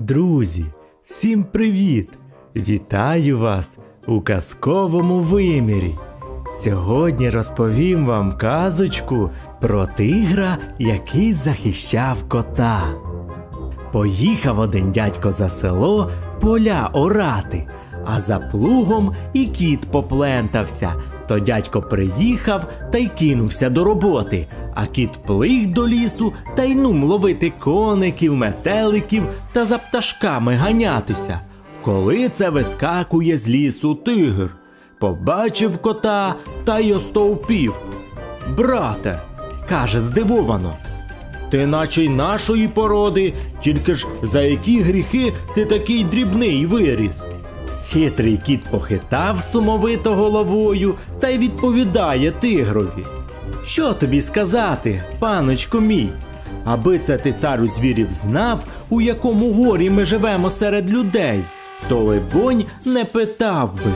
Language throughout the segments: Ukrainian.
Друзі, всім привіт! Вітаю вас у казковому вимірі. Сьогодні розповім вам казочку про тигра, який захищав кота. Поїхав один дядько за село поля орати, а за плугом і кіт поплентався. То дядько приїхав та й кинувся до роботи, а кіт плиг до лісу та й нум ловити коників, метеликів та за пташками ганятися. Коли це вискакує з лісу тигр, побачив кота та й остовпів. Брате, каже здивовано. Ти наче й нашої породи, тільки ж за які гріхи ти такий дрібний виріс. Хитрий кіт похитав сумовито головою та й відповідає тигрові. Що тобі сказати, паночку мій? Аби це ти царю звірів знав, у якому горі ми живемо серед людей, то либонь не питав би.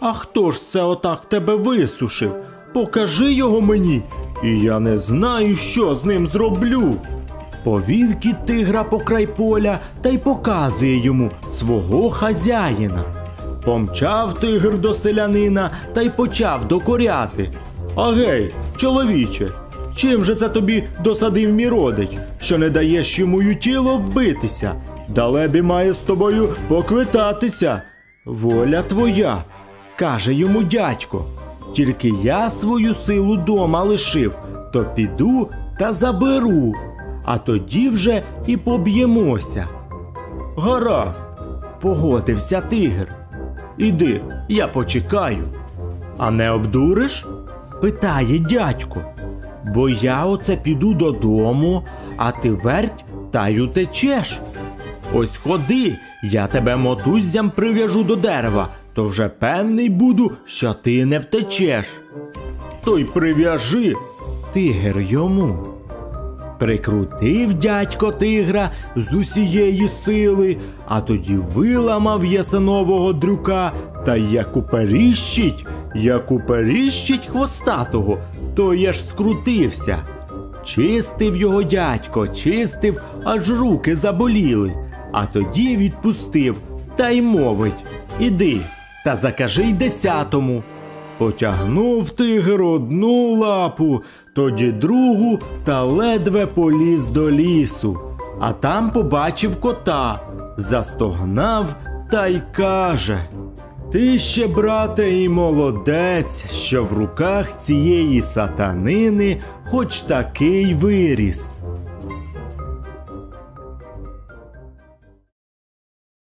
А хто ж це отак тебе висушив? Покажи його мені, і я не знаю, що з ним зроблю. Повів кіт тигра по край поля та й показує йому свого хазяїна. Помчав тигр до селянина та й почав докоряти. Агей, чоловіче, чим же це тобі досадив мій родич, що не даєш йому тіло вбитися? Далебі має з тобою поквитатися. Воля твоя, каже йому дядько. Тільки я свою силу дома лишив, то піду та заберу, а тоді вже і поб'ємося. Гаразд, погодився тигр. Іди, я почекаю. А не обдуриш? Питає дядько. Бо я оце піду додому, а ти верть та й утечеш. Ось ходи, я тебе мотуззям прив'яжу до дерева, то вже певний буду, що ти не втечеш. То й прив'яжи, тигр йому. Прикрутив дядько тигра з усієї сили, а тоді виламав ясенового дрюка та як уперіщить, як уперіщить хвостатого, то я ж скрутився. Чистив його дядько, чистив, аж руки заболіли, а тоді відпустив та й мовить Іди та закажи й десятому. Потягнув тигр одну лапу, тоді другу та ледве поліз до лісу. А там побачив кота, застогнав та й каже Ти ще, брате, і молодець, що в руках цієї сатанини хоч такий виріс.